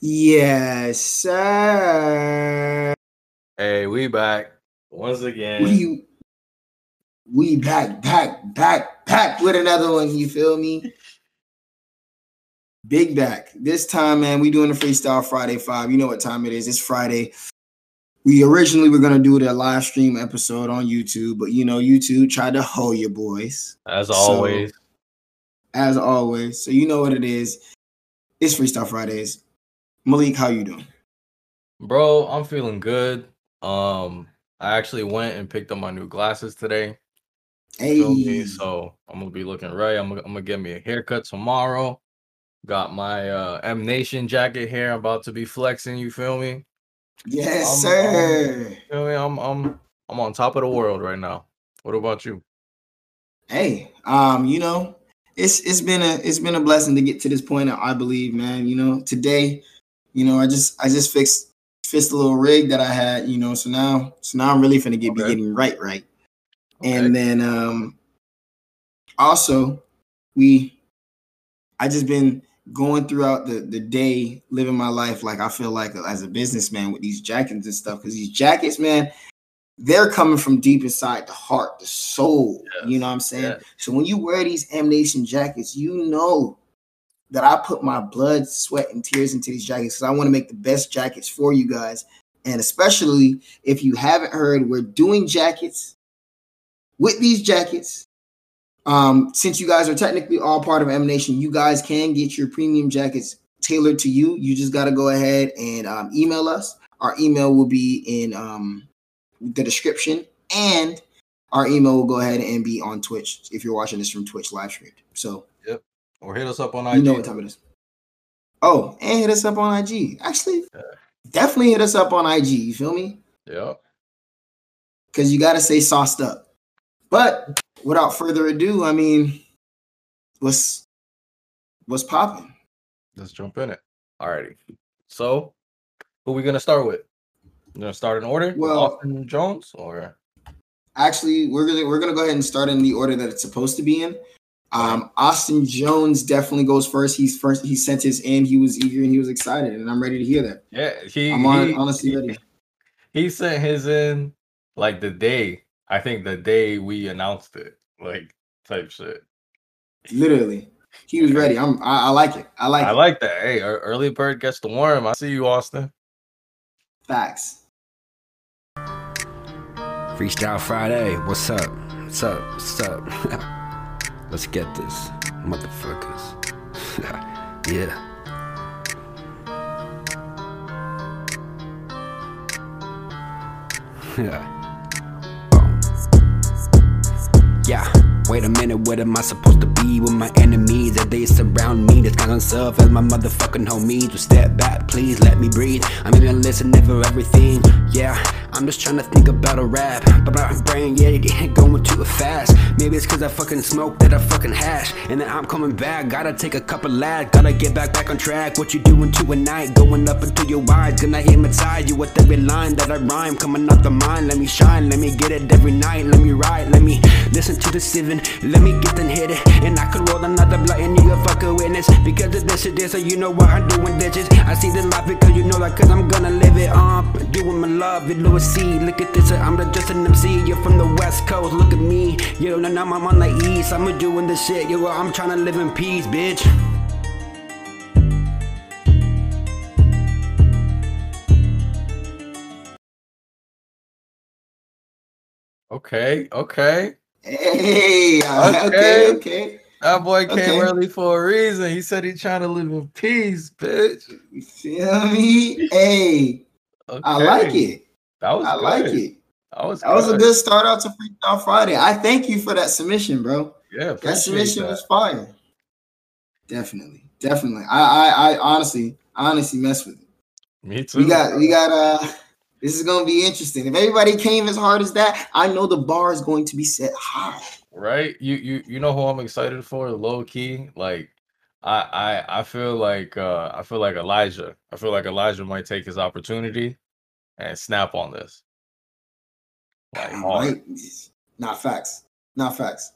Yes, sir. Hey, we back once again. We we back, back, back, back with another one. You feel me? Big back. This time, man, we doing the freestyle Friday five. You know what time it is? It's Friday. We originally were gonna do the live stream episode on YouTube, but you know, YouTube tried to hold your boys. As So- always. As always. So you know what it is. It's Freestyle Fridays. Malik, how you doing? Bro, I'm feeling good. Um, I actually went and picked up my new glasses today. Hey, me? So I'm gonna be looking right. I'm gonna, I'm gonna get me a haircut tomorrow. Got my uh M Nation jacket here. I'm about to be flexing. You feel me? yes, I'm- I'm- sir. You feel me? I'm I'm I'm on top of the world right now. What about you? hey um you know it's it's been a it's been a blessing to get to this point i believe man you know today you know i just i just fixed fixed a little rig that i had you know so now so now i'm really finna get be Okay. getting right right Okay. and then um also we i just been going throughout the the day living my life like i feel like as a businessman with these jackets and stuff because these jackets man they're coming from deep inside the heart the soul you know what i'm saying so when you wear these M Nation jackets you know that i put my blood sweat and tears into these jackets because i want to make the best jackets for you guys and especially if you haven't heard we're doing jackets with these jackets um, since you guys are technically all part of M Nation, you guys can get your premium jackets tailored to you. You just got to go ahead and um, email us. Our email will be in um, the description, and our email will go ahead and be on Twitch if you're watching this from Twitch live stream. So Or hit us up on IG. you know what time it is. Oh, and hit us up on IG. Actually, Yeah. definitely hit us up on IG. You feel me? Yeah. because you got to say sauced up. But without further ado, I mean, what's what's popping? Let's jump in it. Alrighty. So, who we gonna start with? You gonna start in order? Well- Austin Jones or Actually, we're gonna we're gonna go ahead and start in the order that it's supposed to be in. Um, Austin Jones definitely goes first. He's first. He sent his in. He was eager and he was excited, and I'm ready to hear that. yeah, he I'm on, he, honestly he, ready. he sent his in like the day. I think the day we announced it, like type shit. Literally, he was ready. I'm. I, I like it. I like I it. like that. Hey, early bird gets the worm. I see you, Austin. Facts. Freestyle Friday, what's up? What's up? What's up? Let's get this, motherfuckers. yeah. Yeah. Yeah. Wait a minute, what am I supposed to be with my enemies? That they surround me, that's kind of self as my motherfucking homies. Just step back, please let me breathe. I'm even listening for everything. Yeah, I'm just trying to think about a rap. But my brain, yeah, it ain't going too fast. Maybe it's cause I fucking smoked that I fucking hash. And then I'm coming back, gotta take a couple lads. Gotta get back back on track. What you doing to a night? Going up into your eyes. Gonna hypnotize you with every line that I rhyme. Coming off the mind, let me shine. Let me get it every night. Let me ride, let me listen to the seven. Let me get then hit it. And I could roll another blunt and you a fucking witness. Because of this shit, this, so you know what I'm doing, bitches. I see the life because you know that, cause I'm gonna live it. Um, doing my love, it Louis C. Look at this, I'm just an MC. You're from the West Coast, look at me. Yo, now now I'm on the East. I'm doing this shit. Yo, I'm trying to live in peace, bitch. Okay, okay. Hey. Okay. Okay. Okay. That boy came Okay. early for a reason. He said he trying to live in peace, bitch. You feel me? Hey. okay. I like it. That was I like good. it. That was That was a good. start out to Freestyle Friday. I thank you for that submission, bro. Yeah, That submission that. was fire. Definitely, definitely. I, I, I honestly, honestly mess with it. Me too. We got, we got. Uh, this is gonna be interesting. If everybody came as hard as that, I know the bar is going to be set high. right. You you you know who I'm excited for? Low key, like I I I feel like uh I feel like Elijah. I feel like Elijah might take his opportunity and snap on this. Like hard. Not facts. Not facts.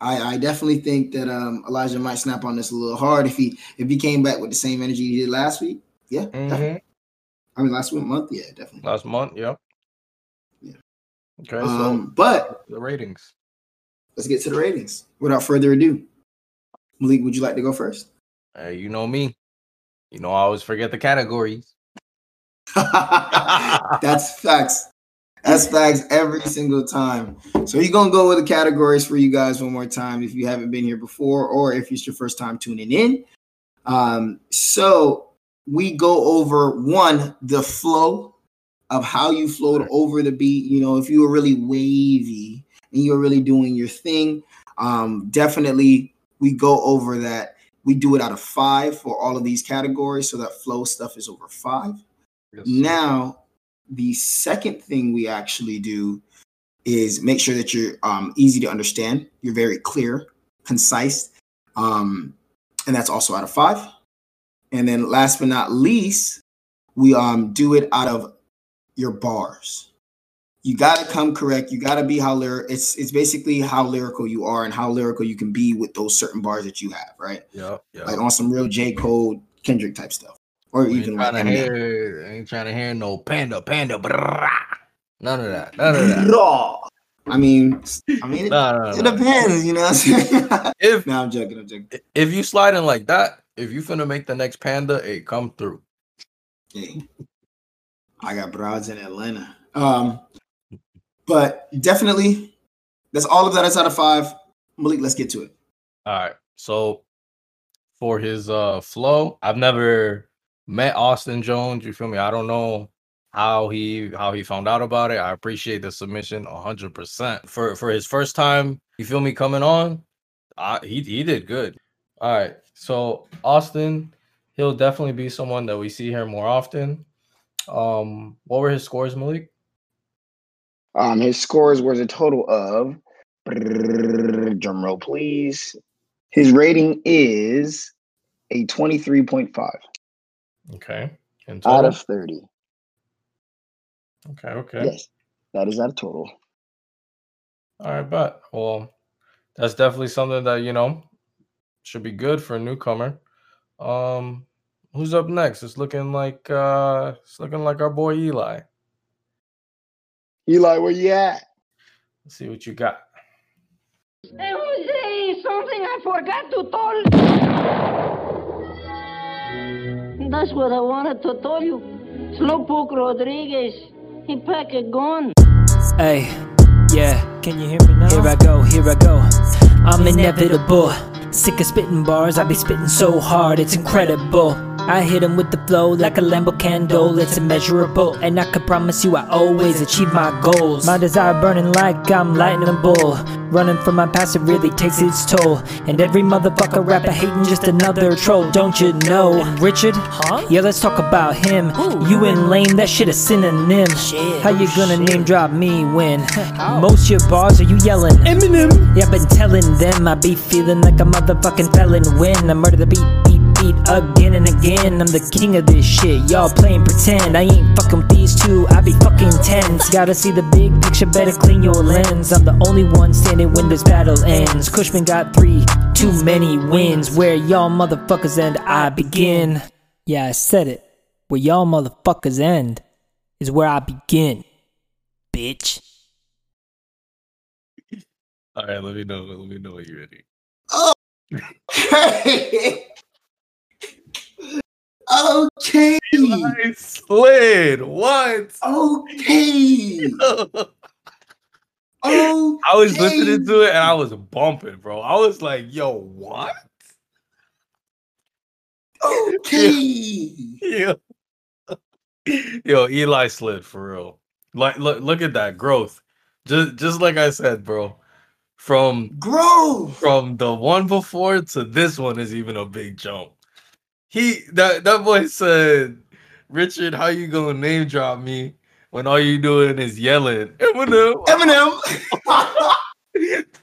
I, I definitely think that um, Elijah might snap on this a little hard if he if he came back with the same energy he did last week. Yeah, definitely. Mhm. I mean, last week month, yeah, definitely. Last month, yep. Yeah. Okay, Um, but the ratings. let's get to the ratings. Without further ado, Malik, would you like to go first? Hey, you know me. You know I always forget the categories. That's facts. That's facts every single time. So you're gonna go with the categories for you guys one more time if you haven't been here before, or if it's your first time tuning in. Um, so we go over one the flow of how you flowed over the beat. You know, if you were really wavy and you're really doing your thing, um, definitely we go over that. We do it out of five for all of these categories, so that flow stuff is over five. Yes. Now, the second thing we actually do is make sure that you're um, easy to understand. You're very clear, concise, um, and that's also out of five. And then, last but not least, we um, do it out of your bars. You got to come correct. You got to be how lyric. It's it's basically how lyrical you are and how lyrical you can be with those certain bars that you have, right? Yeah, yep. Like on some real J Cole, Kendrick type stuff, or We even like hear, ain't trying to hear no panda, panda, brah. none of that, none of that. Raw. I mean, I mean, it, No, no, it no. depends, you know. What I'm saying? If now I'm joking. I'm joking. if you sliding like that, if you finna make the next panda, hey, come through. Hey, I got broads in Atlanta. Um, but definitely, that's all of that is out of five. Malik, let's get to it. All right. So for his uh flow, I've never met Austin Jones. You feel me? I don't know how he how he found out about it. I appreciate the submission hundred percent. For for his first time, you feel me coming on, I, he he did good. All right. So Austin, he'll definitely be someone that we see here more often. Um, what were his scores, Malik? Um, his scores was a total of drum roll, please. His rating is a 23.5 Okay. In out of 30. okay, okay. Yes, that is out of total. All right, but well, that's definitely something that you know should be good for a newcomer. Um, who's up next? It's looking like uh, it's looking like our boy Eli. Eli, where you at? Let's see what you got. Hey, Jose, something I forgot to tell. That's what I wanted to tell you. Slowpoke Rodriguez, he pack a gun. Hey, yeah. Can you hear me now? Here I go, here I go. I'm inevitable. Sick of spitting bars, I be spitting so hard, it's incredible. I hit 'em with the flow like a Lambo candle, it's immeasurable. And I can promise you I always achieve my goals. My desire burning like I'm lightningable. Running from my past, it really takes its toll. And every motherfucker rapper hating just another troll, don't you know? Richard? Huh? Yeah, let's talk about him. You and lame, that shit a synonym. How you gonna name drop me when most your bars are you yelling? Eminem. Yeah, I've been telling them I be feeling like a motherfucking felon when I murder the beat, beat again and again. I'm the king of this shit. Y'all playing pretend. I ain't fucking with these two. I be fucking tense. Gotta see the big picture. Better clean your lens. I'm the only one standing when this battle ends. Cushman got three, too many wins. Where y'all motherfuckers end, I begin. Yeah, I said it. Where y'all motherfuckers end is where I begin. Bitch. All right, let me know. Let me know when you're ready. Oh. Okay. Okay. Eli slid. What? Okay. Okay. I was listening to it and I was bumping, bro. I was like, "Yo, what?" Okay. Yo, Yo Eli slid for real. Like, look, look at that growth. Just, just like I said, bro. From Growth. from the one before to this one is even a big jump. He that that boy said, Richard, how you gonna name drop me when all you doing is yelling? Eminem Eminem.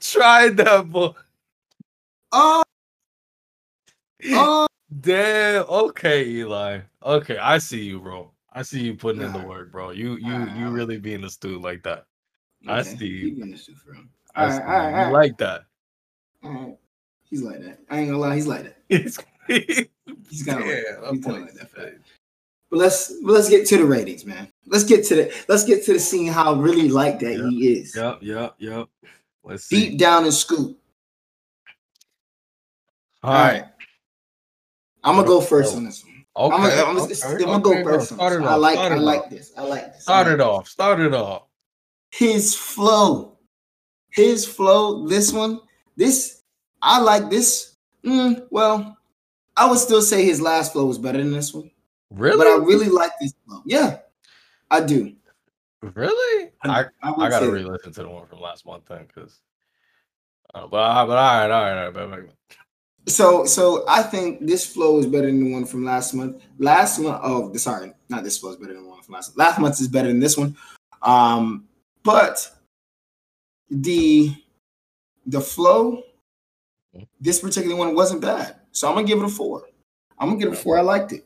tried that boy. oh. Oh. Damn. Okay, Eli. Okay, I see you, bro. I see you putting in the work, bro. You you you really being a stew like that. I Okay, see. keep doing this shit for him. I All see. right, all right, You all right. like that. All right. He's like that. I ain't gonna lie. He's like that. He's, He's kind of like Yeah, that. He's that kind like that. said- But let's let's get to the ratings, man. Let's get to the let's get to the scene how really like that Yep, he is. Yep, yep, yep. Let's see. Deep down in scoop. All right. I'm gonna go first on this one. Okay. I'm gonna, I'm gonna, okay, I'm gonna go okay, bro. first. Start it one. I like start I like off. this. I like this. Start like it off. Start it off. his flow his flow this one this i like this Mm, well i would still say his last flow was better than this one Really? but i really like this flow yeah i do really? I, I, I gotta re-listen to the one from last month then, because. Uh, but uh, but all right, all right, all right. So so i think this flow is better than the one from last month last month oh sorry not this flow is better than the one from last month. last month is better than this one um but the the flow this particular one wasn't bad so i'm gonna give it a four. I'm gonna give it a four. I liked it.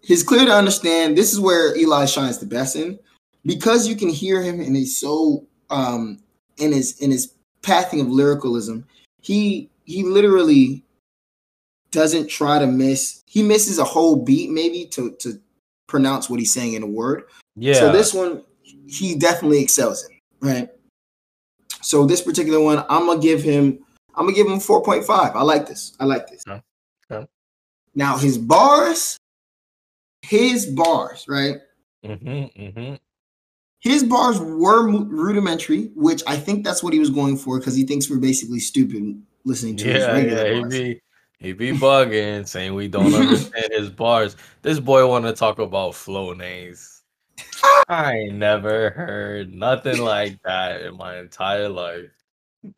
He's clear to understand this is where eli shines the best in. Because you can hear him and he's so um in his in his pathing of lyricalism he he literally doesn't try to miss he misses a whole beat maybe to to pronounce what he's saying in a word. Yeah. so this one he definitely excels in right? So this particular one i'm gonna give him i'm gonna give him 4.5 i like this i like this Okay. Okay. now his bars his bars right Mm-hmm, mm-hmm. his bars were rudimentary which i think that's what he was going for because he thinks we're basically stupid listening to his Yeah, regular yeah. He bars. be he be bugging, saying we don't understand his bars. This boy want to talk about Flonase. I ain't never heard nothing like that in my entire life.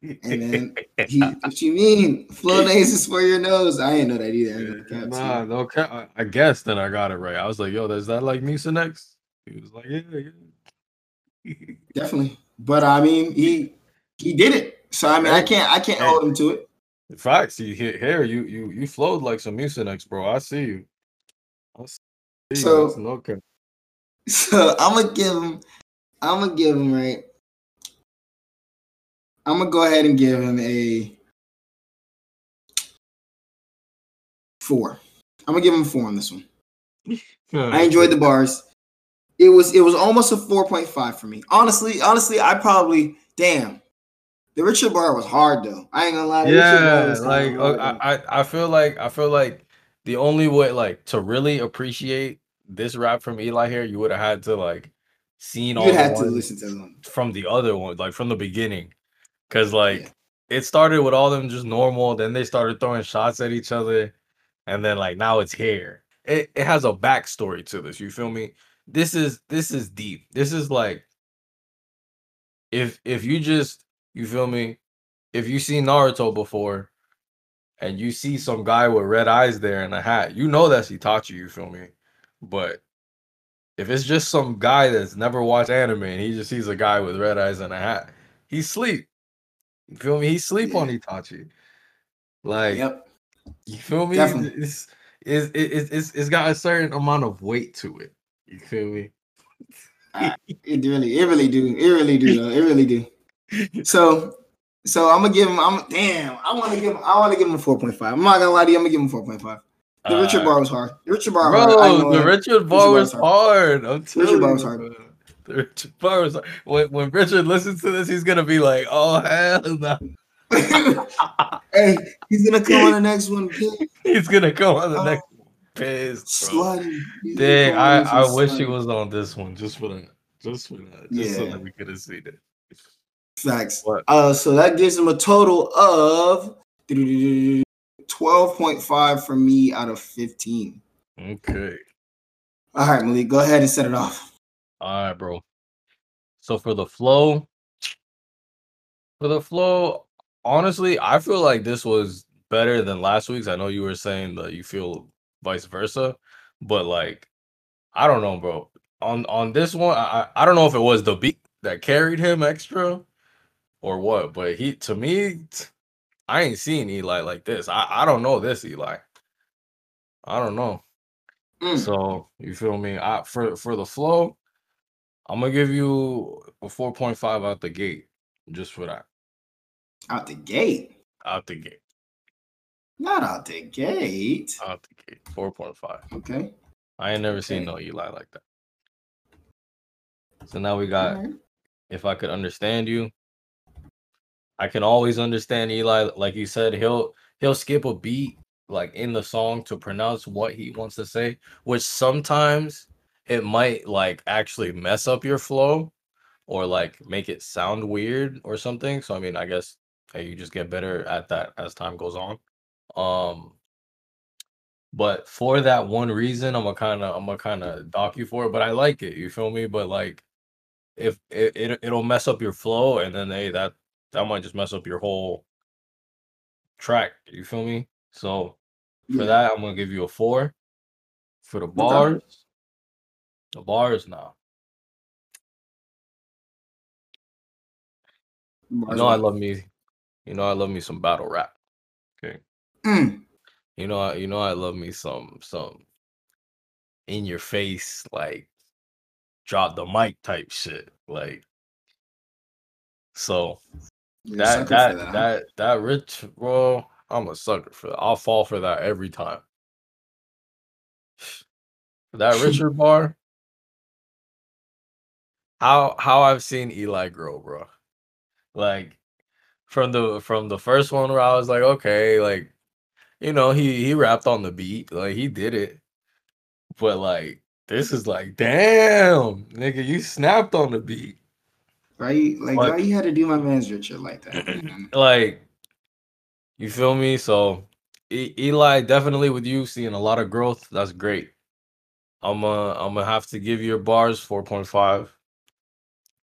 Hey, man, he, what you mean? Flonase is for your nose. I didn't know that either. I ain't gonna cap to Nah, no cap. I, guess then I got it right. I was like, yo, is that like Mucinex? He was like, yeah, yeah. Definitely. But I mean, he he did it. So I mean, I can't I can't hold him to it. Facts, you here, here, you you you flowed like some Mucinex, bro. I see you. I see you. So- no cap. So I'm gonna give him. I'm gonna give him right. I'm gonna go ahead and give him a four. I'm gonna give him a four on this one. I enjoyed the bars. It was it was almost a 4.5 for me. Honestly, honestly, I probably damn. The Richard bar was hard though. I ain't gonna lie. yeah like. I, I i feel like i feel like the only way like to really appreciate this rap from eli here you would have had to like seen all you the had to listen to them. from the other one like from the beginning because like it started with all them just normal then they started throwing shots at each other and then like now it's here. It, it has a backstory to this you feel me? This is this is deep. This is like if if you just you feel me? If you see naruto before and you see some guy with red eyes there in a hat you know that's itachi you feel me? But if it's just some guy that's never watched anime and he just sees a guy with red eyes and a hat he's sleep you feel me He sleep on itachi like Yep. you feel me? Definitely. It's, it's, it's, it's, it's got a certain amount of weight to it. You feel me? It really, it really do. It really do. Though. It really do. So, so I'm gonna give him. I'm damn. I want to give. him I want to give him a 4.5. I'm not gonna lie to you. I'm gonna give him 4.5. The Richard Uh, Bar was hard. The Richard Bar, hard. Bro, know the. Richard Bar was was hard. I'm telling Bar was hard. Man. The Richard Bar was hard. When, when Richard listens to this, he's gonna be like, "Oh hell no!" hey, he's gonna come on the next one. He's gonna come on the Oh. next one. Pissed, bro. Dang, I, I wish he was on this one just for that. Just for that. Just so Yeah. that we could have seen it. Facts. What? Uh, so that gives him a total of 12.5 for me out of 15. Okay. All right, Malik, go ahead and set it off. All right, bro. So for the flow, for the flow, honestly, I feel like this was better than last week's. I know you were saying that you feel vice versa, but like, I don't know, bro. On on this one, I I don't know if it was the beat that carried him extra or what, but he to me, I ain't seen Eli like this. I I don't know this Eli. I don't know. Mm. So you feel me? I for for the flow, I'm gonna give you a 4.5 out the gate, just for that. Out the gate. Out the gate. Not out the gate. Out the gate. 4.5. Okay. I ain't never seen no Eli like that. So now we got Alright. if I could understand you. I can always understand Eli. Like you said, he'll he'll skip a beat like in the song to pronounce what he wants to say, which sometimes it might like actually mess up your flow or like make it sound weird or something. So I mean, I guess hey, you just get better at that as time goes on. Um but for that one reason, I'm gonna kind of I'm gonna kind of dock you for it. But I like it. You feel me? But like, if it, it it'll mess up your flow, and then hey, that that might just mess up your whole track. You feel me? So for Yeah. that, I'm gonna give you a four. For the bars, the bars now. You know I love me. You know I love me some battle rap. Okay. Mm. You know I you know I love me some some in your face like drop the mic type shit. Like so that that that, that. that rich bro, I'm a sucker for that. I'll fall for that every time. That Richard bar. How how I've seen Eli grow, bro. Like from the from the first one where I was like, okay, like you know, he he rapped on the beat, like he did it. But like this is like, damn, nigga, you snapped on the beat. Right? Like, But- why you had to do my man's Richard like that? like you feel me so e- eli definitely with you seeing a lot of growth that's great i'm uh i'm gonna have to give your bars 4.5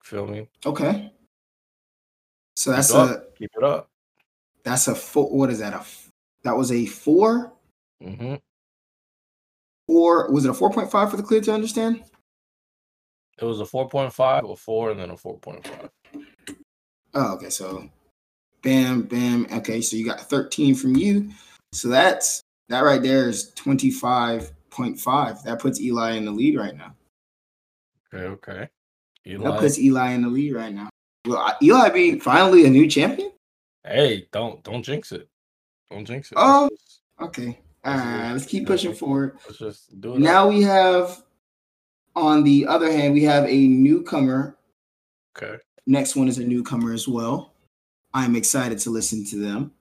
feel me okay. So that's Keep a keep it up that's a four. What is that? A that was a four. mm-hmm. Four was it a four point five for the clear to understand? it was a 4.5 a 4 and then a 4.5 Oh, okay. So, bam, bam. Okay, so you got thirteen from you. So that's that right there is twenty five point five. That puts Eli in the lead right now. okay okay That puts Eli in the lead right now. Will Eli be finally a new champion? hey don't don't jinx it don't jinx it Oh. Okay. All Let's right. Let's keep pushing forward. let's just do it. Now we have, on the other hand, we have a newcomer. okay Next one is a newcomer as well. I'm excited to listen to them.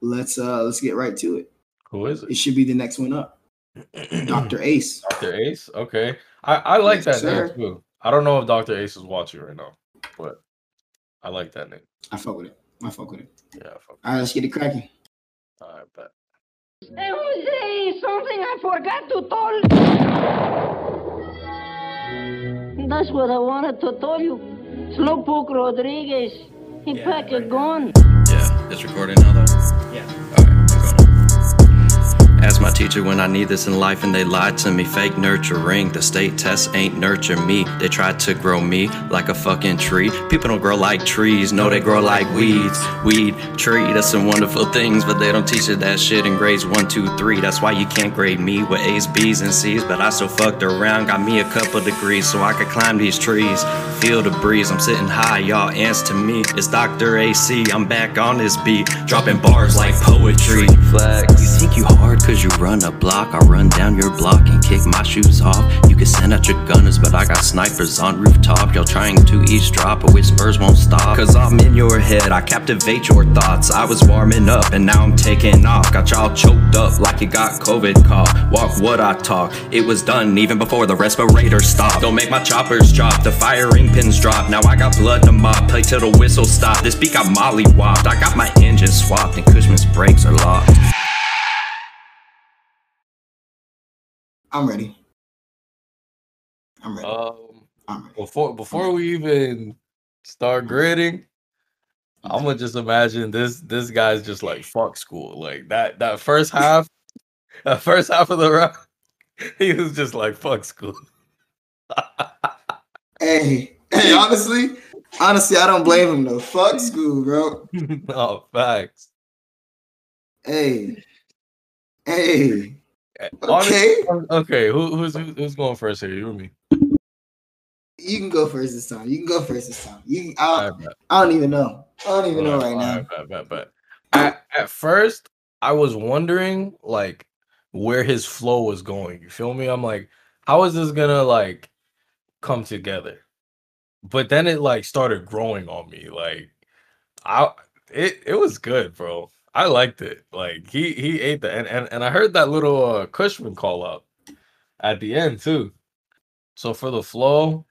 Let's uh let's get right to it. who is It it should be the next one up. Dr. Ace. Dr. Ace. Okay. I, I like Yes, that sir. name too. I don't know if Dr. Ace is watching right now, but I like that name. I fuck with it. I fuck with it. Yeah. Fuck. All right, let's get it cracking. All right, bet. Hey, Jose, something I forgot to tell. That's what I wanted to tell you. Slowpoke Rodriguez, he Yeah, pack a right now. gun. Yeah, it's recording now though? Yeah. Ask my teacher when I need this in life and they lied to me. Fake nurturing. The state tests ain't nurture me. They tried to grow me like a fucking tree. People don't grow like trees, no, they grow like weeds. Weed, tree, that's some wonderful things, but they don't teach you that shit in grades one, two, three. That's why you can't grade me with A's, B's, and C's. But I still fucked around, got me a couple degrees so I could climb these trees. Feel the breeze, I'm sitting high, y'all answer to me. It's Dr. AC, I'm back on this beat, dropping bars like poetry. Flex. You think you hard cause you run a block, I run down your block and kick my shoes off. You can send out your gunners, but I got snipers on rooftop. Y'all trying to eavesdrop, but whispers won't stop. Cause I'm in your head, I captivate your thoughts. I was warming up and now I'm taking off. Got y'all choked up like you got COVID cough. Walk what I talk, it was done even before the respirator stopped. Don't make my choppers drop, the firing pins drop. Now I got blood to mop, play till the whistle stop. This beat got molly whopped, I got my engine swapped and Cushman's brakes are locked. I'm ready. I'm ready. Um, I'm ready. before before we even start grading, I'm gonna just imagine this this guy's just like fuck school. Like that that first half, that first half of the round, he was just like fuck school. Hey, hey, honestly, honestly, I don't blame him though. Fuck school, bro. no facts. Hey, hey. Honestly, Okay. okay. Who, who's who's going first here? You or me? You can go first this time. You can go first this time. You, can, I, right. I don't even know. I don't even know Alright, right now. bet, bet. At, at first, I was wondering like where his flow was going. You feel me? I'm like, how is this gonna like come together? But then it like started growing on me. Like I it it was good, bro. I liked it. Like he he ate the and and, and I heard that little uh Cushman call up at the end too. So for the flow,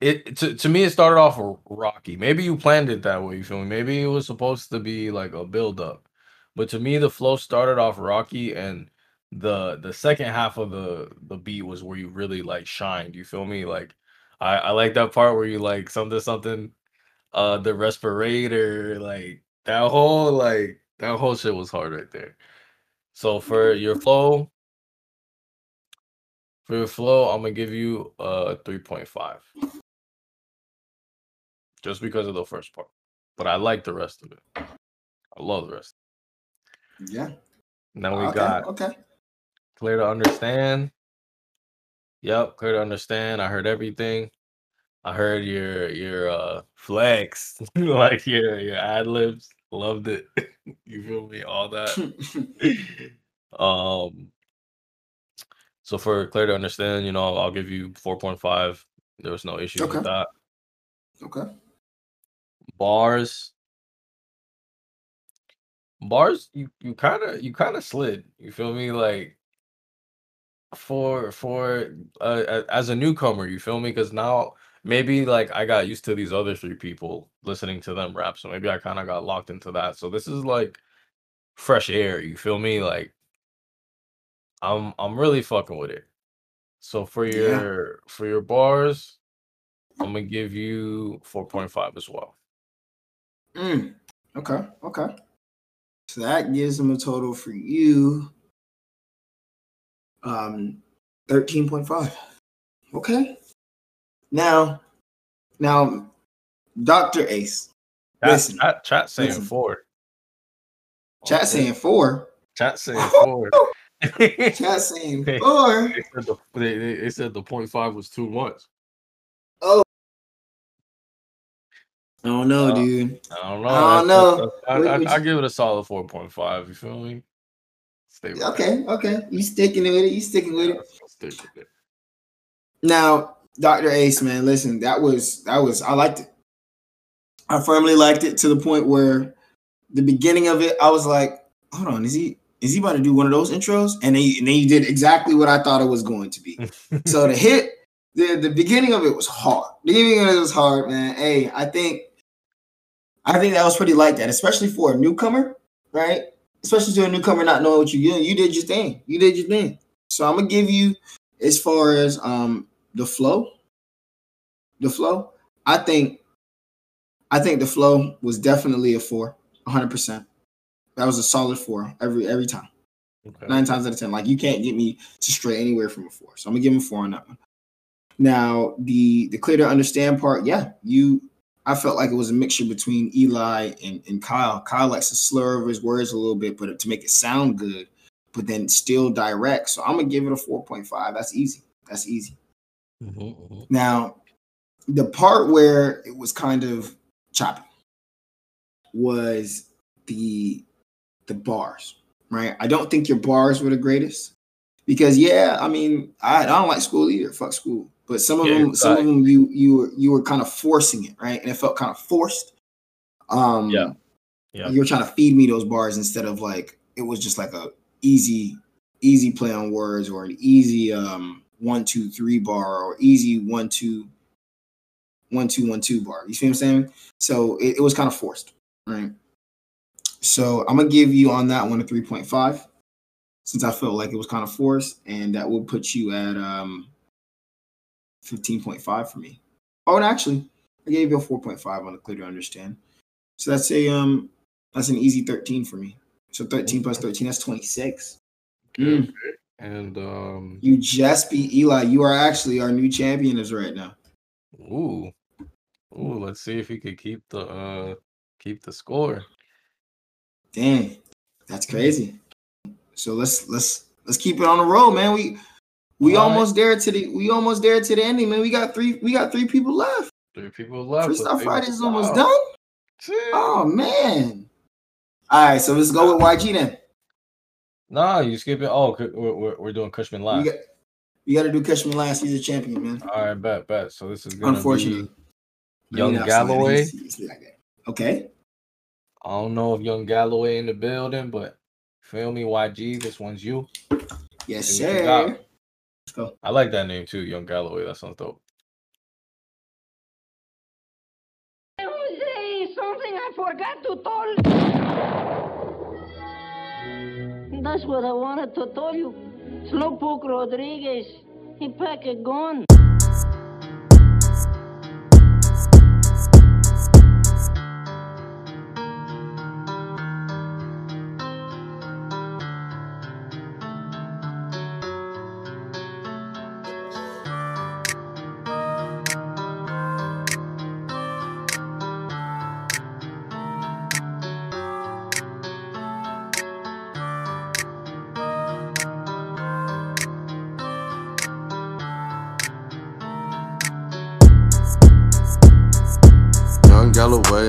it to, to me it started off rocky. Maybe you planned it that way, you feel me? Maybe it was supposed to be like a build up. But to me the flow started off rocky and the the second half of the the beat was where you really like shined. You feel me? Like I I like that part where you like something something uh the respirator like that whole like that whole shit was hard right there. So for your flow, for your flow, I'm gonna give you a 3.5. Just because of the first part. But I like the rest of it. I love the rest. Yeah. Now we okay, got okay. clear to understand. Yep, clear to understand. I heard everything. I heard your your uh flex, like your your ad libs. Loved it. you feel me? All that. um so for clear to understand, you know, I'll give you 4.5. There was no issue Okay. with that. okay. Bars. Bars, you you kind of you kind of slid. You feel me? Like for for uh, as a newcomer, you feel me? Because now maybe like I got used to these other three people listening to them rap, so maybe I kind of got locked into that. So this is like fresh air. You feel me? Like I'm I'm really fucking with it. So for Yeah. your for your bars, I'm gonna give you 4.5 as well. Mm, okay, okay. So that gives them a total for you um 13.5. Okay. Now, now, Dr. Ace, Chat, Listen, chat, chat saying listen. four. chat Okay. saying four. Chat saying four. Chat saying four. said the, they, they, they said the point five was too much. Oh. I don't know, Uh, dude. I don't know. I don't know. I, What- I, I give it a solid 4.5. You feel me? Stay with that. Okay, okay. You sticking with it. You sticking with it. Stick with it. Now, Dr. Ace, man, listen, that was that was I liked it. I firmly liked it to the point where the beginning of it, I was like, hold on, is he is he about to do one of those intros? And then, and then you did exactly what I thought it was going to be. so the hit, the the beginning of it was hard. The beginning of it was hard, man. Hey, I think I think that was pretty like that, especially for a newcomer, right? Especially to a newcomer not knowing what you're doing. You did your thing. You did your thing. So I'm gonna give you as far as um the flow, the flow. I think I think the flow was definitely a four, 100. percent That was a solid four every every time Okay. nine times out of ten. Like you can't get me to stray anywhere from a four. So I'm gonna give him a four on that one. Now the the clear to understand part, yeah, you. I felt like it was a mixture between Eli and, and Kyle. Kyle likes to slur over his words a little bit, but to make it sound good, but then still direct. So I'm gonna give it a four point five. That's easy. That's easy. Mhm, mhm. Now, the part where it was kind of choppy was the the bars, right? I don't think your bars were the greatest because yeah, I mean, I, I don't like school either. Fuck school. But some of Yeah, them, some of them, you you were you were kind of forcing it, right? And it felt kind of forced. Um, Yeah. Yeah. you were trying to feed me those bars instead of like it was just like a easy easy play on words or an easy um one two three bar or easy one two one two one two bar you see what i'm saying so it, it was kind of forced right so i'm gonna give you on that one a 3.5 since i felt like it was kind of forced and that will put you at um 15.5 for me oh and actually i gave you a 4.5 on the clear to understand so that's a um that's an easy 13 for me. So 13 plus 13, that's 26. Mm. Okay. And um, You just beat Eli. You are actually our new champion as right now. ooh, ooh. Let's see if he could keep the uh keep the score. Dang, that's crazy. So let's let's let's keep it on the road, man. We we All right. almost there to the we almost there to the ending, man. We got three we got three people left. Three people left. Freestyle Friday is almost done. Shit. Oh man. All right, so let's go with YG then. Nah, you skip it. Oh, we're, we're, we're doing Cushman We last. got You got to do catch me last. He's a champion, man. All right, bet, bet. So this is gonna Unfortunately, be Young Galloway. He's- he's like that. Okay. I don't know if Young Galloway in the building, but feel me, YG. This one's you. Yes, See what you sir. got. Let's go. I like that name too, Young Galloway. That sounds dope. Jose, something I forgot to tell. That's what I wanted to tell you. Slowpoke Rodriguez, he packed a gun.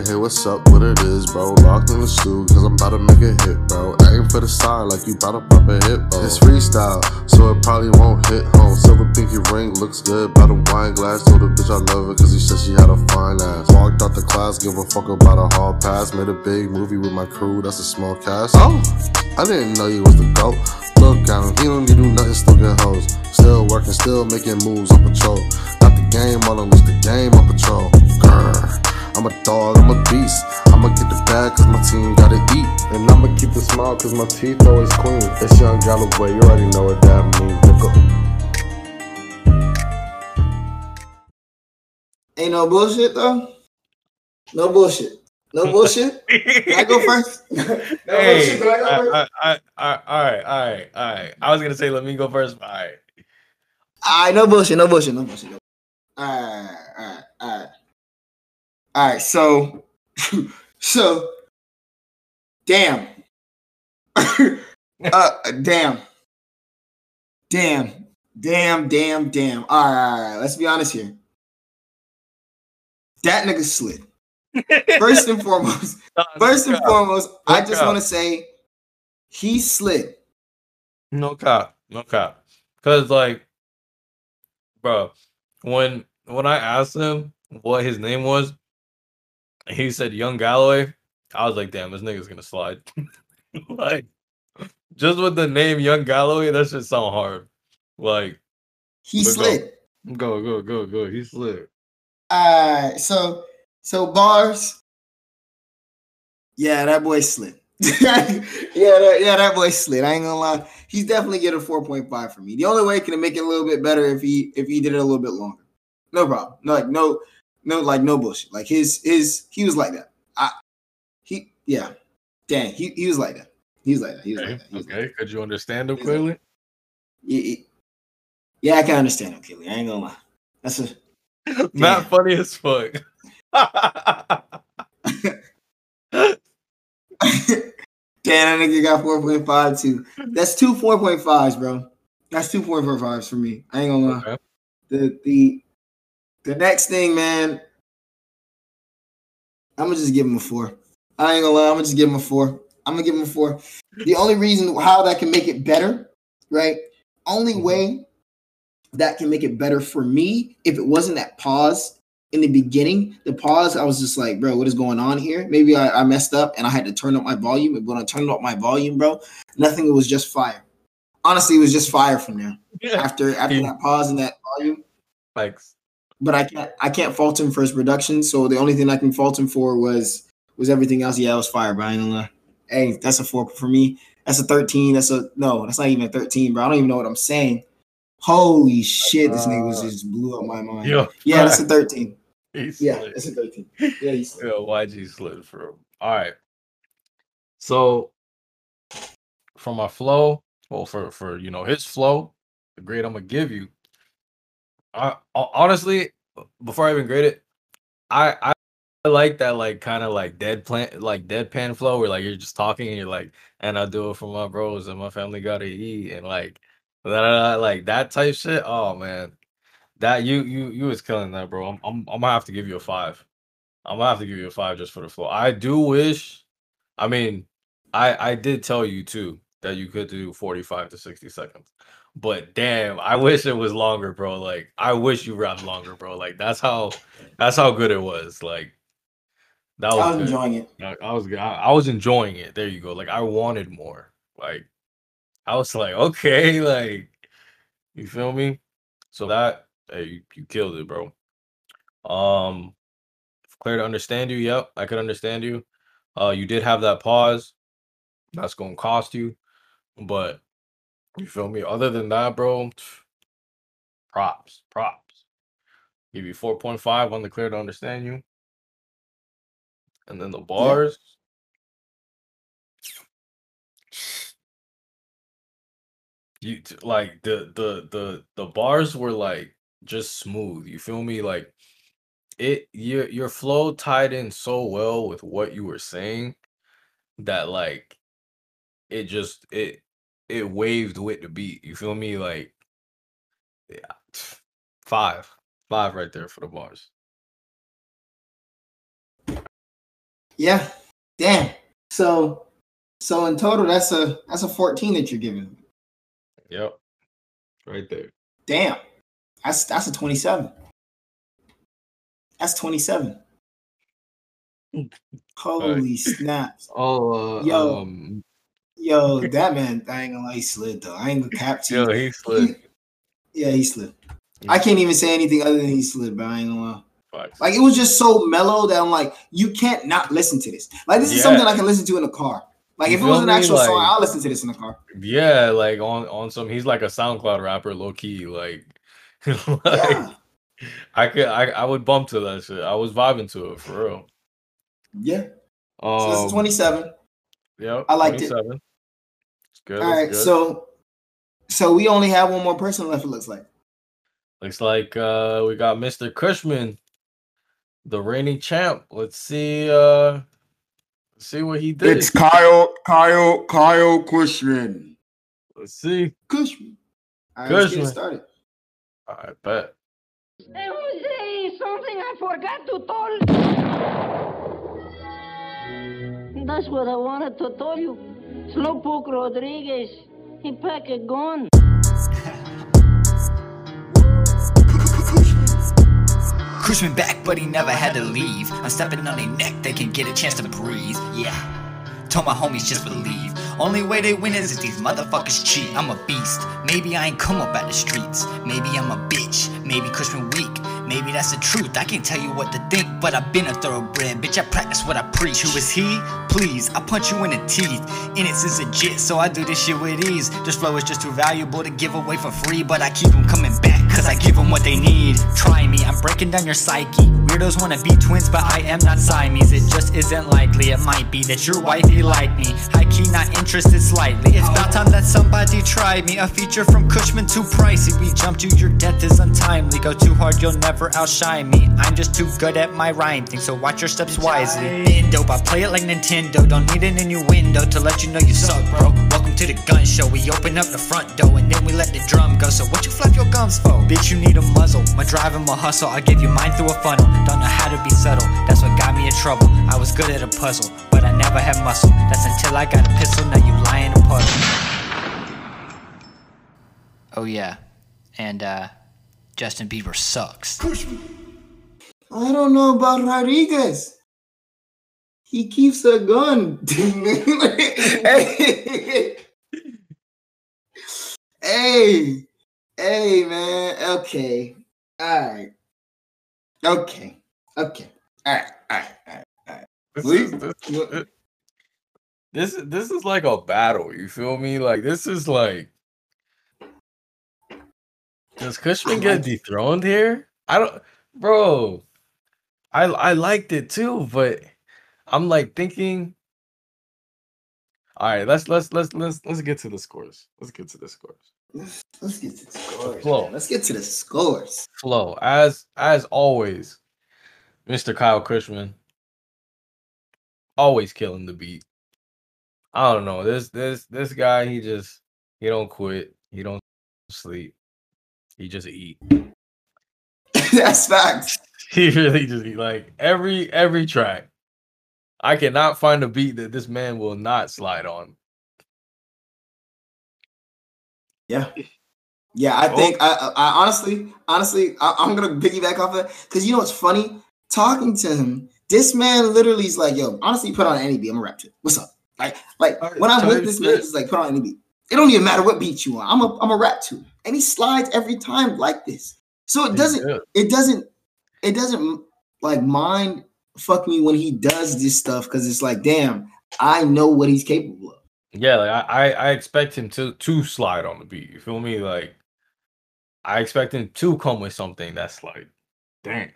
Hey, what's up? What it is, bro? Locked in the stew, cause I'm about to make a hit, bro. Aim for the side like you about to pop a hit, bro. It's freestyle, so it probably won't hit home. Silver pinky ring looks good by the wine glass. Told the bitch I love her cause he said she had a fine ass. Walked out the class, give a fuck about a hall pass. Made a big movie with my crew, that's a small cast. Oh, I didn't know you was the GOAT. Look at him, he don't need to do nothing, still get hoes. Still working, still making moves on patrol. Got the game on unleash the game on patrol. Grr. I'm a dog, I'm a beast. I'ma get the bag cause my team gotta eat. And I'ma keep the smile cause my teeth always clean. It's Young Galloway, you already know what that means, nigga. Ain't no bullshit though. No bullshit. No bullshit. Can I go first? no Hey, bullshit. Can I go first? I, I, I, all right, all right, all right. I was gonna say let me go first. but All right. All right, no bullshit. No bullshit. No bullshit. No. All right. All right. All right. All right. So, so, damn. uh, damn. Damn. Damn. Damn. Damn. All right, all right. Let's be honest here. That nigga slid. First and foremost, first and foremost, I just want to say he slid. No cop, no cop. Cause like, bro, when when I asked him what his name was, he said Young Galloway. I was like, damn, this nigga's gonna slide. like, just with the name Young Galloway, that should sound hard. Like, He slid. go, go, go, go. He slid. All right, so so bars. Yeah, that boy slid. yeah, that, yeah, that boy slid. I ain't gonna lie. He's definitely getting a four point five from me. The only way can make it a little bit better if he if he did it a little bit longer. No problem. No, like no, no, like no bullshit. Like his his he was like that. I he yeah. Dang, he, he was like that. He was like that. He was Okay, like that. Was like okay. Could you understand him He's like- Yeah, yeah. I can understand him, Kelly. I ain't gonna lie. That's a Not Damn. funny as fuck. Damn, that nigga got 4.5 too. That's two 4.5s, bro. That's two 4.5s for me. I ain't gonna lie. Okay. The the the next thing, man. I'm gonna just give him a four. I ain't gonna lie, I'm gonna just give him a four. I'm gonna give him a four. The only reason how that can make it better, right? Only Mhm. way that can make it better for me if it wasn't that pause in the beginning. The pause, I was just like, bro, what is going on here? Maybe I, I messed up and I had to turn up my volume. And when I turned up my volume, bro, nothing it was just fire. Honestly, it was just fire from there. After after Yeah. that pause and that volume, like, but I can't I can't fault him for his production. So the only thing I can fault him for was was everything else. Yeah, it was fire, bro. I ain't gonna. Hey, that's a four for me. That's a 13. That's a no, that's not even a 13, bro. I don't even know what I'm saying. Holy shit, this nigga was Uh, just blew up my mind. yo, Yeah, that's a 13. he Yeah, slid. that's a 13. Yeah, he's Yeah, YG slid through. All right. So from my flow, well, for for you know his flow, the grade I'm gonna give you. I honestly, before I even grade it, I I I like that like kind of like dead plant like deadpan flow where like you're just talking and you're like, and I do it for my bros and my family gotta eat and like da, like that type shit. Oh man, that you you you was killing that, bro. I'm I'm I'm gonna have to give you a five. I'm gonna have to give you a five just for the flow. I do wish. I mean, I I did tell you too that you could do 45 to 60 seconds. But damn, I wish it was longer, bro. Like I wish you rapped longer, bro. Like that's how that's how good it was. Like that was, I was good. enjoying it. I, I was I, I was enjoying it. There you go. Like I wanted more. Like I was like, okay, like you feel me? So that hey, you, you killed it, bro. Um clear to understand you. Yep, I could understand you. Uh you did have that pause. That's gonna cost you, but you feel me? Other than that, bro, props, props. Give you 4.5 on the clear to understand you. And then the bars. You like the the the the bars were like just smooth. You feel me? Like it your your flow tied in so well with what you were saying that like it just it it waved with the beat. You feel me? Like yeah, five, five right there for the bars. Yeah. Damn. So so in total that's a that's a 14 that you're giving. Yep, right there. Damn. That's that's a 27. That's 27. Holy snaps. Oh, uh, Yo. um, Yo, that man, I ain't gonna lie, he slid though. I ain't gonna cap to you. yo, he slid. Yeah, he slid. I can't even say anything other than he slid, but I ain't gonna lie. Facts. Like it was just so mellow that I'm like, you can't not listen to this. Like this is Yeah. something I can listen to in the car. Like You if it was an actual song, I'll listen to this in the car. Yeah, like on on some, he's like a SoundCloud rapper, low key. Like, like Yeah. I could, I, I would bump to that shit. I was vibing to it for real. Yeah. So Um, this is 27. Yep, I liked it. 27. It's good. All it's right, good. so so we only have one more person left. It looks like. Looks like uh we got Mr. Cushman, the reigning champ. Let's see uh let's see what he did. It's Kyle, Kyle, Kyle Cushman. Let's see. Cushman. All right, let's get Cushman. started. I bet. Hey, Jose, something I forgot to tell. That's what I wanted to tell you. Slowpoke Rodriguez, he pack a gun. Cushman back, but he never had to leave. I'm stepping on their neck, they can get a chance to breathe. Yeah. Told my homies just believe. Only way they win is if these motherfuckers cheat. I'm a beast. Maybe I ain't come up out the streets. Maybe I'm a bitch. Maybe Cushman weak. Maybe that's the truth. I can't tell you what to think, but I've been a thoroughbred. Bitch, I practice what I preach. Who is he? Please, I punch you in the teeth. Innocence legit, so I do this shit with ease. This flow is just too valuable to give away for free, but I keep them coming back, cause I give them what they need. Try me, I'm breaking down your psyche. Weirdos wanna be twins, but I am not Siamese. It just isn't likely. It might be that your wifey like me. High key, not interested slightly. It's about time that somebody tried me. A feature from Cushman, too pricey. We jumped you, your death is untimely. Go too hard, you'll never outshine me. I'm just too good at my rhyme thing, so watch your steps wisely. Dope, I play it like Nintendo. Don't need to let you know you suck, bro. Welcome to the gun show. We open up the front door and then we let the drum go. So what you flap your gums for? Bitch, you need a muzzle. My drive and my hustle. I give you mine through a funnel. Don't know how to be subtle. That's what got me in trouble. I was good at a puzzle, but I never had muscle. That's until I got a pistol. Now you a. Oh yeah, and uh, Justin Bieber sucks. I don't know about Rodriguez. He keeps a gun. hey, hey, hey, man. Okay, all right, okay, okay, all right, all right, all right. All right. This We- is this, this is this is like a battle, you feel me? Like this is like Does Cushman get dethroned here? I don't bro. I I liked it too, but I'm like thinking all right, let's let's let's let's let's get to the scores. Let's get to the scores. Let's, let's get to the scores. Flow. man. Let's get to the scores. Flow, as as always, Mr. Kyle Cushman, always killing the beat. I don't know this this this guy. He just he don't quit. He don't sleep. He just eat. That's facts. He really just eat like every every track. I cannot find a beat that this man will not slide on. Yeah. Yeah, I Oh. think I, I, I honestly, honestly, I, I'm gonna piggyback off of that because you know what's funny? Talking to him, this man literally is like, "Yo, honestly, put on any beat. I'm a rap to. What's up?" Like, like when I'm with this man, it's like, "Put on any beat. It don't even matter what beat you on. I'm a, I'm a rap to." And he slides every time like this. So it doesn't, Yeah. it doesn't, it doesn't like mind fuck me when he does this stuff because it's like, damn, I know what he's capable of. Yeah, like I, I, I expect him to to slide on the beat. You feel me? Like I expect him to come with something that's like, dang.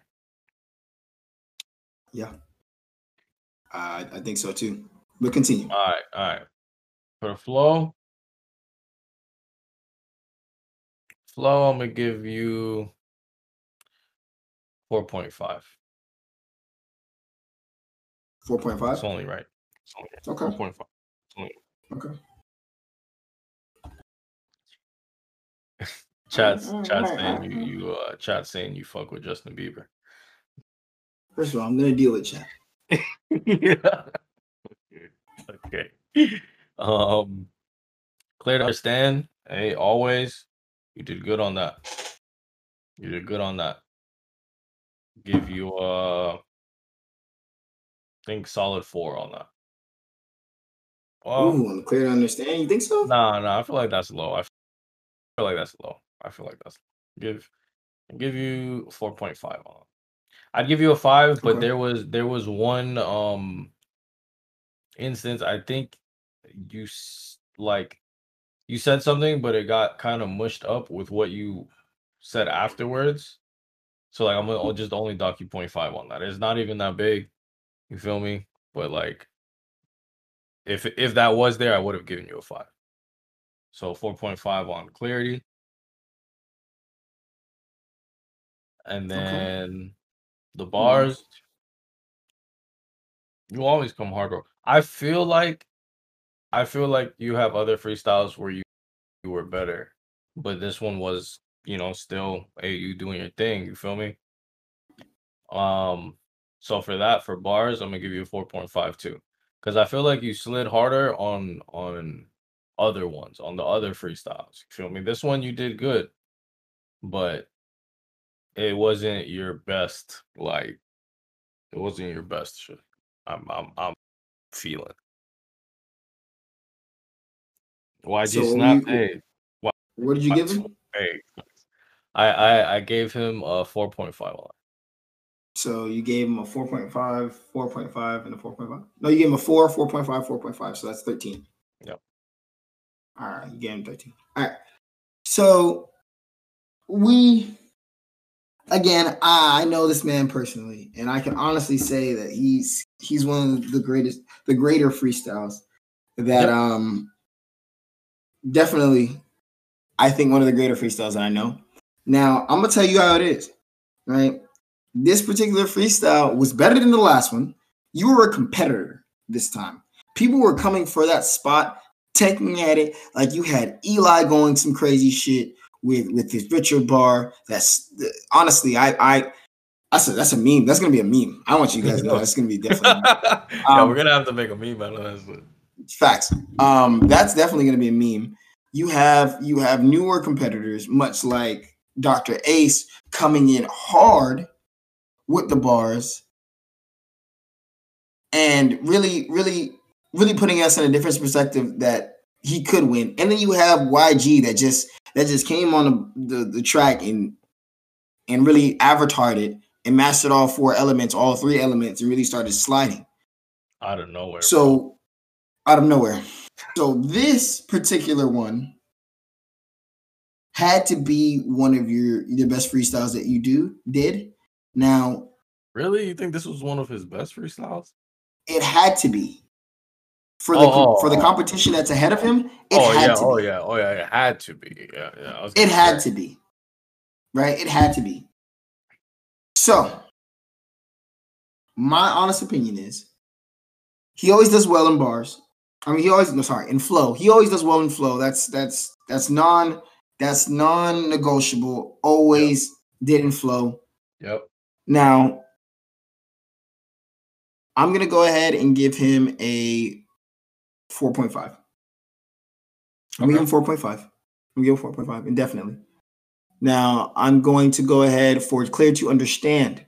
Yeah, I, I think so too. But continue. All right, all right. For the flow, flow, I'm gonna give you four point five. Four point five. It's only right. It's only right. Okay. Four point five. Only Okay. Chat's Alright, chat's saying you you uh chat saying you fuck with Justin Bieber. First of all, I'm gonna deal with chat. yeah. Okay. Um clear to understand. Hey, always you did good on that. You did good on that. Give you uh I think solid four on that. Well, Ooh, I'm clear to understand. You think so? nah, nah, I feel like that's low. I feel like that's low. I feel like that's give I'll give you four point five on. I'd give you a five, but Okay. there was there was one um instance. I think you like you said something, but it got kind of mushed up with what you said afterwards. So like I'm gonna I'll just only dock you 0.5 on that. It's not even that big. You feel me? But like if if that was there, I would have given you a five. So 4.5 on clarity. And Okay. then the mm-hmm. bars, you always come hard, bro. I feel like I feel like you have other freestyles where you, you were better, but this one was, you know, still hey, you doing your thing, you feel me? Um, so for that, for bars, I'm gonna give you a 4.5 too. Because I feel like you slid harder on on other ones, on the other freestyles. You feel me? This one you did good, but it wasn't your best, like it wasn't your best shit. I'm I'm I'm feeling. YG So Snap, you- hey, why- What did you give him? Hey, I I I gave him a 4.5. So you gave him a 4.5, 4.5, and a 4.5. No, you gave him a 4, 4.5, 4.5. So that's 13. Yep. All right, you gave him 13. All right. So we again, I know this man personally, and I can honestly say that he's he's one of the greatest, the greater freestyles that Yep. um definitely I think one of the greater freestyles that I know. Now I'm gonna tell you how it is, right? This particular freestyle was better than the last one. You were a competitor this time. People were coming for that spot, taking at it like you had Eli going some crazy shit with with his Richard bar. That's honestly, I I that's a that's a meme. That's gonna be a meme. I want you guys to know that's gonna be definitely yeah, Um, we're gonna have to make a meme out of this. Facts. Um, that's definitely going to be a meme. You have you have newer competitors, much like Dr. Ace, coming in hard with the bars, and really, really, really putting us in a different perspective that he could win. And then you have YG that just that just came on the, the, the track and and really avatared it and mastered all four elements, all three elements, and really started sliding. out of nowhere. So out of nowhere. So this particular one had to be one of your the best freestyles that you do did. Now really, you think this was one of his best freestyles? it had to be for the Oh, for the oh, competition that's ahead of him. It oh had yeah, to oh be. yeah, oh yeah, it had to be. Yeah, yeah. It had say. to be. Right? It had to be. So, my honest opinion is he always does well in bars. I mean, he always no sorry, in flow. He always does well in flow. That's that's that's non that's non-negotiable. Always did in flow. Yep. Now, I'm gonna go ahead and give him a 4.5. I'm gonna give him 4.5. I'm gonna give 4.5 indefinitely. Now I'm going to go ahead for clear to understand.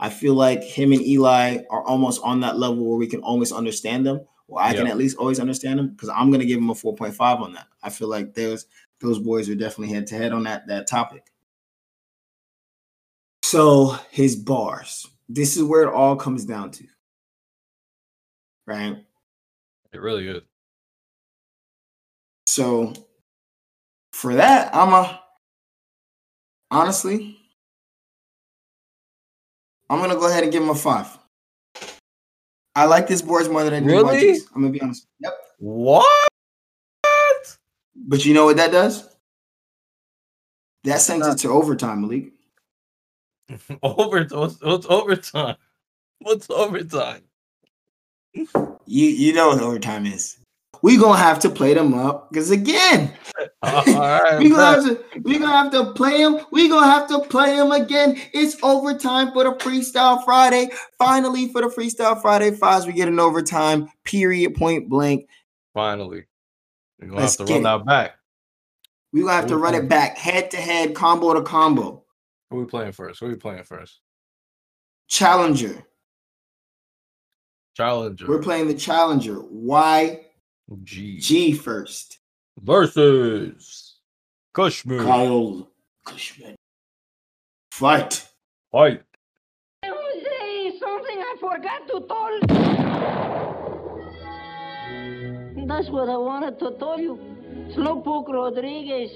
I feel like him and Eli are almost on that level where we can always understand them. Well, I can at least always understand them because I'm gonna give him a 4.5 on that. I feel like there's those boys are definitely head to head on that that topic. So his bars. This is where it all comes down to. Right? It really is. So for that, I'm a honestly, I'm gonna go ahead and give him a five. I like this boards more than I do Really? YGs. I'm gonna be honest. Yep. What? But you know what that does? That sends it to overtime, Malik. Over what's, what's overtime? What's overtime? You you know what overtime is. We gonna have to play them up because again, right, we gonna have to we gonna have to play them. We gonna have to play them again. It's overtime for the Freestyle Friday. Finally, for the Freestyle Friday fives, we get an overtime. Period. Point blank. Finally, we're gonna Let's have to run it. that back. We gonna have to run it back, head to head, combo to combo. Who we playing first? Who we playing first? Challenger. Challenger. We're playing the Challenger. YG G G first. versus Cushman. Kyle Cushman. Fight. Fight. Jose, something I forgot to tell. That's what I wanted to tell you. Slowpoke Rodriguez,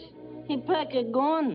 he packed a gun.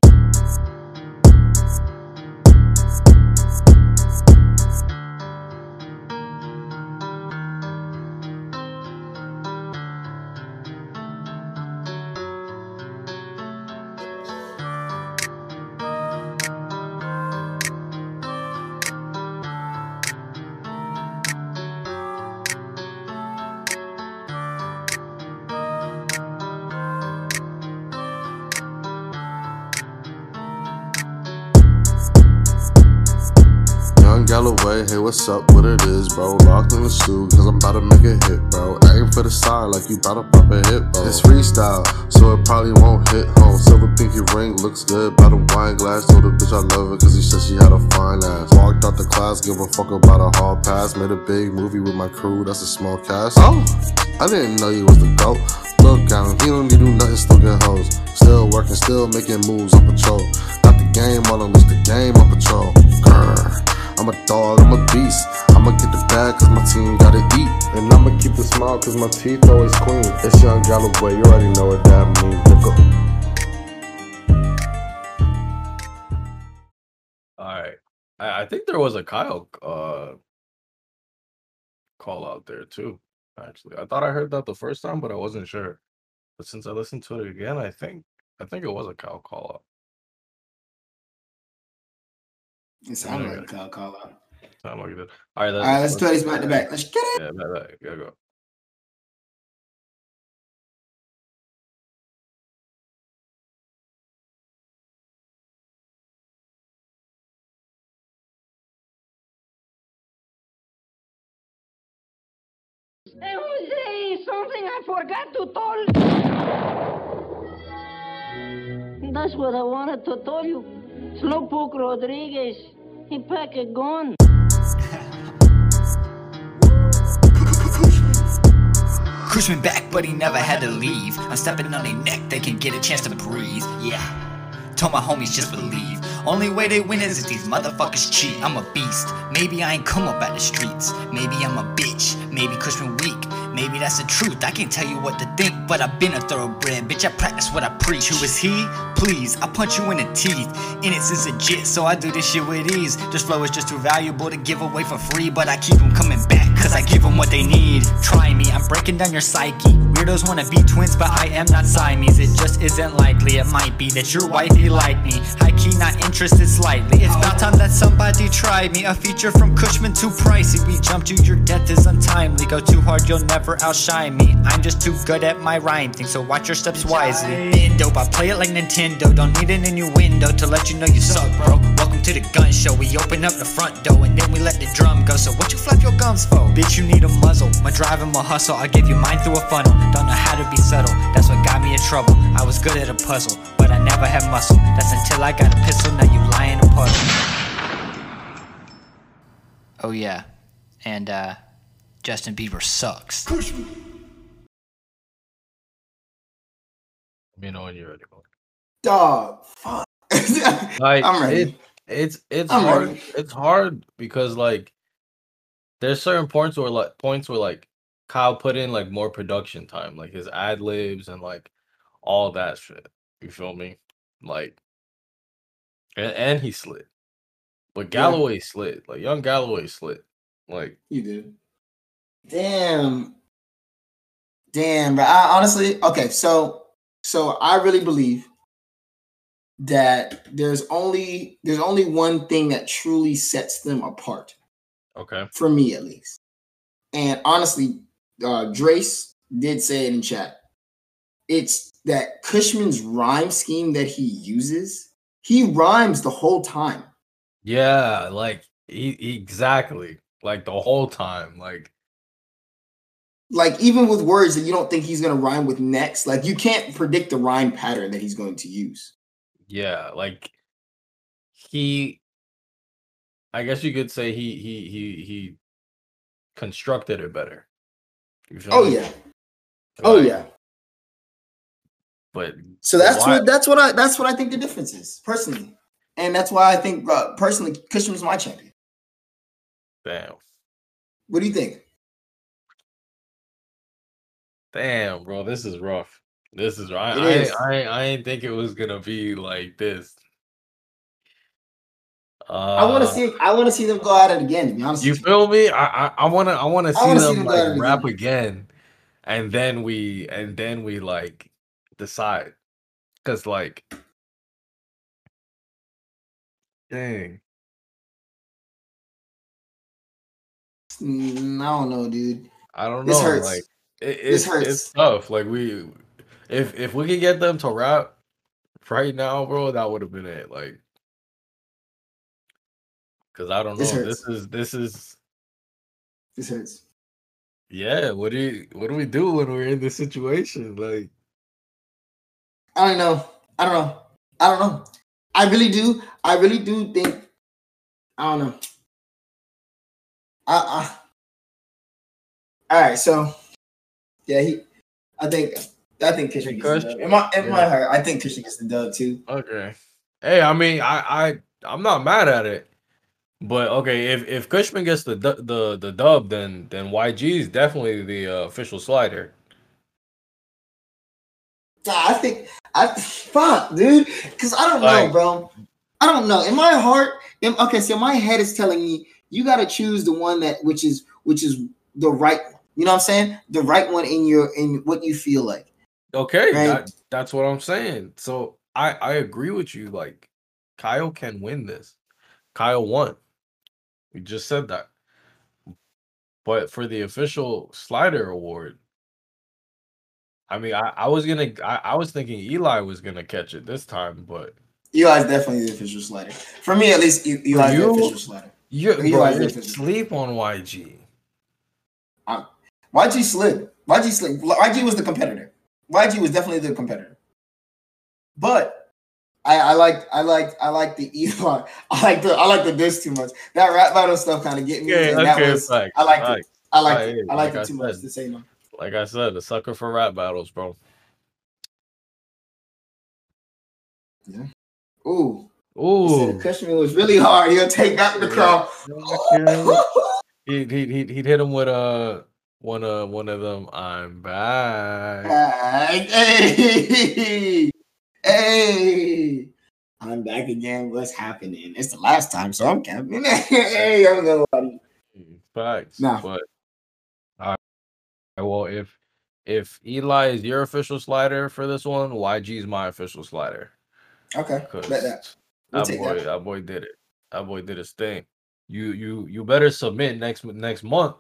Hey, what's up? What it is, bro? Locked in the stew, cause I'm about to make a hit, bro. Aim for the side like you about to pop a hit, bro. It's freestyle, so it probably won't hit home. Silver pinky ring looks good by the wine glass. Told the bitch I love it, cause he said she had a fine ass. Walked out the class, give a fuck about a hall pass. Made a big movie with my crew, that's a small cast. Oh, I didn't know you was the GOAT. Look at him, he don't need to do nothing, still get hoes. Still working, still making moves on patrol. Got the game on unleash the game on patrol. I'm a dog, I'm a beast. I'ma get the bag cause my team gotta eat. And I'ma keep the smile cause my teeth always clean. It's Young Galloway, you already know what that means, nigga. All right. I, I think there was a Kyle uh call out there too. Actually, I thought I heard that the first time, but I wasn't sure. But since I listened to it again, I think I think it was a Kyle call out. It sounded like a Kyle call out. Sound like it did. All right, All right, let's do these back to back. Let's get it. Yeah, back, back. Gotta go. Eh, oh, hey, Jose, something I forgot to tell. That's what I wanted to tell you. Slowpoke Rodriguez, he pack a gun. Cushman back, but he never had to leave. I'm stepping on their neck, they can get a chance to breathe. Yeah. Told my homies just believe. Only way they win is if these motherfuckers cheat. I'm a beast. Maybe I ain't come up out the streets. Maybe I'm a bitch. Maybe Cushman weak. Maybe that's the truth. I can't tell you what to think, but I've been a thoroughbred. Bitch, I practice what I preach. Who is he? Please, I punch you in the teeth. Innocence is legit, so I do this shit with ease. This flow is just too valuable to give away for free, but I keep them coming back, cause I give them what they need. Try me, I'm breaking down your psyche. Weirdos wanna be twins, but I am not Siamese. It just isn't likely. It might be that your wifey like me. High key, not interested slightly. It's about time that somebody tried me. A feature from Cushman too pricey. We jumped you, your death is untimely. Go too hard, you'll never outshine me. I'm just too good at my rhyme thing, so watch your steps wisely. Dope, I play it like Nintendo. Don't need to let you know you suck, bro. Welcome to the gun show. We open up the front door and then we let the drum go. So what you flap your gums for? Bitch, you need a muzzle. My drive and my hustle. I give you mine through a funnel. Don't know how to be subtle. That's what got me in trouble. I was good at a puzzle, but I never had muscle. That's until I got a pistol, now you a. Oh yeah, and uh, Justin Bieber sucks. Let me know when you're ready. Dog, fuck. Like I'm ready. It, it's it's I'm hard. ready. It's hard because like there's certain points where like points where like Kyle put in like more production time, like his ad libs and like all that shit. You feel me? Like and, and he slid. But Yeah. Galloway slid. Like young Galloway slid. Like he did. Damn. Damn, but I honestly, okay, so so I really believe that there's only there's only one thing that truly sets them apart, okay. for me at least. And honestly, uh Drace did say it in chat. It's that Cushman's rhyme scheme that he uses. He rhymes the whole time. Yeah, like he, exactly. Like the whole time. Like like even with words that you don't think he's going to rhyme with next like you can't predict the rhyme pattern that he's going to use Yeah, like he I guess you could say he he he he constructed it better. Oh me? yeah oh yeah But so that's why- what that's what i that's what i think the difference is personally and that's why i think uh, personally cushman's my champion damn. what do you think Damn, bro, this is rough. This is It I, is. I I ain't think it was gonna be like this. Uh, i want to see i want to see them go at it again to be honest You feel me? I I, I wanna I see wanna see them them like rap again, and then we and then we like decide, cause like, dang, Mm, i don't know dude I don't This know. hurts. Like it, it's it's tough. Like we, if if we could get them to rap right now, bro, that would have been it. Like, cause I don't know. This This, is this is this hurts yeah. What do you what do we do when we're in this situation? Like, I don't know. I don't know. I don't know. I really do. I really do think. I don't know. I, I, all right. So, yeah, he. I think. I think Think gets the dub. In my, in my Yeah. heart, I think Christian gets the dub too. okay, hey, I mean, I I I'm not mad at it. But okay, if if Cushman gets the the the dub, then then YG is definitely the uh, official slider. I think. I fuck, dude. Because I don't know, bro. I don't know. In my heart, in, okay. So my head is telling me you got to choose the one that which is which is the right one. You know what I'm saying? The right one in your in what you feel like. Okay, Right. that, that's what I'm saying. So I I agree with you. Like Kyle can win this. Kyle won. We just said that. But for the official slider award, I mean, I, I was gonna, I, I was thinking Eli was gonna catch it this time, but Eli's definitely the official slider. For me, at least, Eli's the you? official slider. you, bro, the you sleep on YG. YG slid. YG slid. YG was the competitor. YG was definitely the competitor. But I, I like I like I like the Eli. I like the I like the diss too much. That rap battle stuff kind of get me. Okay, that okay, was, facts, I like it. I like it. I like like it too much said. to say no. Like I said, a sucker for rap battles, bro. Yeah. Ooh. Ooh, said Cushman was really hard. He'll take back the Yeah. crown. he he he he'd hit him with uh one uh one of them. I'm back. hey, hey, I'm back again. What's happening? It's the last time, so I'm capping. hey, I'm nobody. Facts. Nah. But I well if if Eli is your official slider for this one, YG's my official slider. Okay, bet that. We'll that boy that. that boy did it. That boy did his thing. You you you better submit next next month.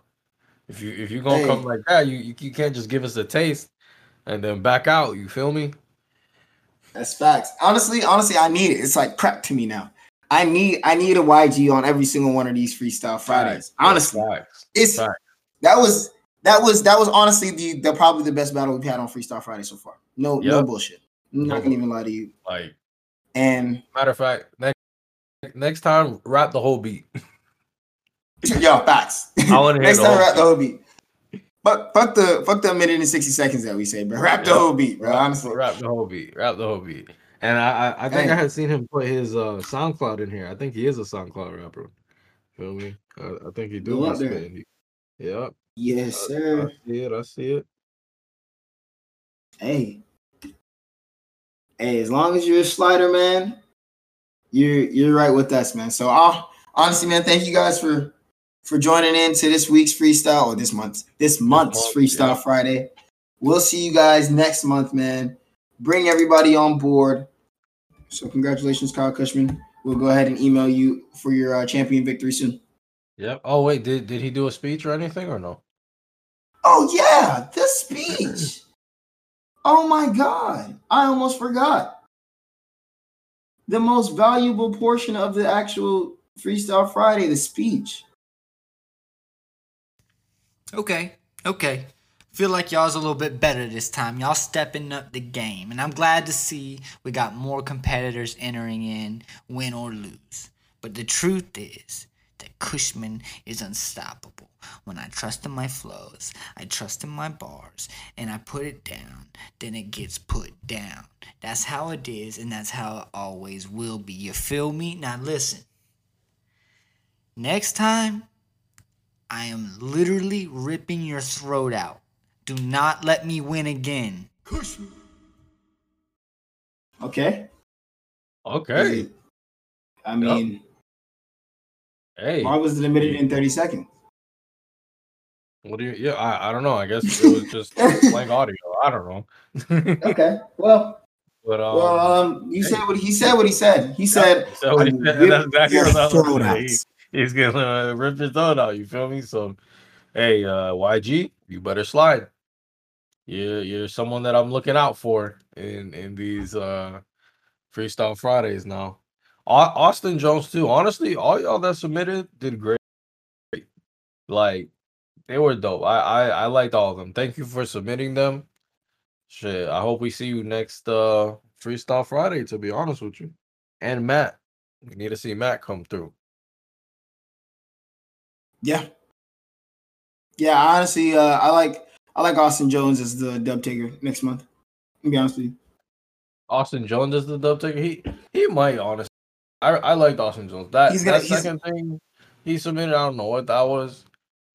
If you if you gonna come like that, you, you you can't just give us a taste and then back out. You feel me? That's facts. Honestly, honestly, I need it. It's like crack to me now. I need I need a YG on every single one of these freestyle Fridays. Facts. Honestly, Facts. it's Facts. that was that was that was honestly the the probably the best battle we've had on Freestyle Friday so far. No no bullshit. I'm not gonna even lie to you. Like, And matter of fact, next next time, rap the whole beat. yo, facts. I want to hear Next the time, rap the whole beat. Fuck, fuck the fuck the minute and sixty seconds that we say, bro. Rap the Yeah. whole beat, bro. Honestly, rap the whole beat. Rap the whole beat. And I, I, I think. I had seen him put his uh SoundCloud in here. I think he is a SoundCloud rapper. Feel me? I, I think he do Go be out there. spitting. Yep. yes, I, sir. I see it. I see it. Hey, hey, as long as you're a slider, man, you're you're right with us, man. So, uh, honestly, man, thank you guys for for joining in to this week's freestyle or this month's this month's freestyle yeah. Friday. We'll see you guys next month, man. Bring everybody on board. So, congratulations, Kyle Cushman. We'll go ahead and email you for your uh, champion victory soon. Yep. Oh wait, did did he do a speech or anything or no? Oh yeah, the speech. oh my god, I almost forgot. The most valuable portion of the actual Freestyle Friday, the speech. Okay, okay. Feel like y'all's a little bit better this time. Y'all stepping up the game. And I'm glad to see we got more competitors entering in, win or lose. But the truth is that Cushman is unstoppable. When I trust in my flows, I trust in my bars, and I put it down, then it gets put down. That's how it is, and that's how it always will be. You feel me? Now listen. Next time, I am literally ripping your throat out. Do not let me win again. Okay. Okay. I mean, Hey. why was it a minute and 30 seconds? What do you? Yeah, I, I don't know. I guess it was just blank audio. I don't know. Okay. Well, But um, well, um, you said what he said. What he said. He said. so what he said, that's exactly what I was throat gonna out." He's gonna rip his throat out. You feel me? So, hey, uh, YG, you better slide. You're you're someone that I'm looking out for in in these uh freestyle Fridays now. Austin Jones too. Honestly, all y'all that submitted did great. Like they were dope. I I, I liked all of them. Thank you for submitting them. Shit, I hope we see you next uh freestyle Friday. To be honest with you, and Matt, we need to see Matt come through. Yeah. Yeah, honestly, uh, I like I like Austin Jones as the dub taker next month. To be honest with you. Austin Jones is the dub taker. He he might honestly. I I liked Austin Jones. That He's gonna- that he's- second thing he submitted, I don't know what that was,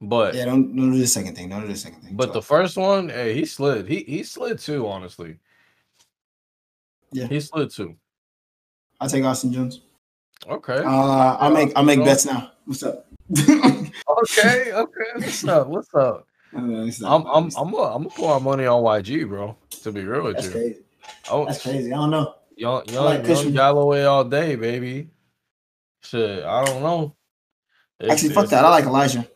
but Yeah, don't don't do the second thing. Don't do the second thing. but the first one, hey, he slid. He he slid too. Honestly, Yeah. he slid too. I'll take Austin Jones. Okay. Uh, I'll make I'll make bets now. What's up? okay. Okay. What's up? What's up? Uh, it's I'm I'm I'm gonna I'm gonna put my money on YG, bro. To be real with That's you. crazy. Oh, That's crazy. I don't know. young young, like young. Galloway all day, baby. Shit, I don't know. It's- Actually, fuck that. I like Elijah.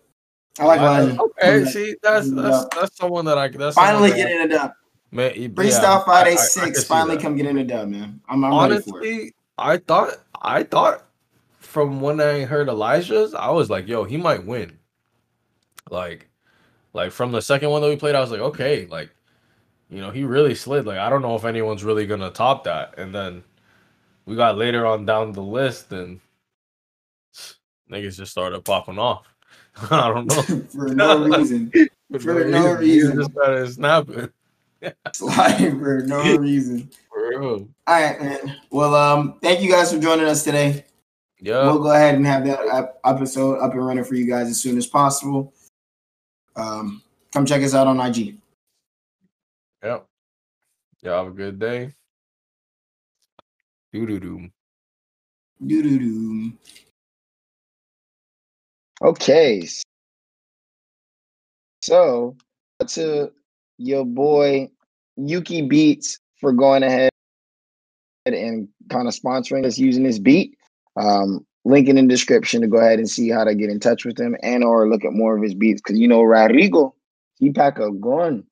I like Elijah. Okay, back. see, that's that's that's someone that I that's finally that- getting a dub. Man, Freestyle I- Friday I- I six. can see finally come get in a dub, man. I'm, I'm ready for it. Honestly, I thought I thought from when I heard Elijah's, I was like, yo, he might win. Like, like from the second one that we played, I was like, okay, like, you know, he really slid. Like, I don't know if anyone's really gonna top that. And then we got later on down the list, and niggas just started popping off. I don't know. for no reason. For no Niggas reason. just started snapping. Sliding for no reason. For real. All right, man. Well, um, thank you guys for joining us today. Yeah. We'll go ahead and have that episode up and running for you guys as soon as possible. Um, come check us out on IG. Yep. Y'all have a good day. Doo doo doo. Doo doo doo. Okay. So to your boy Yuki Beats for going ahead and kind of sponsoring us using this beat. Um, link in the description to go ahead and see how to get in touch with him and or look at more of his beats because you know Rodrigo, he pack a gun.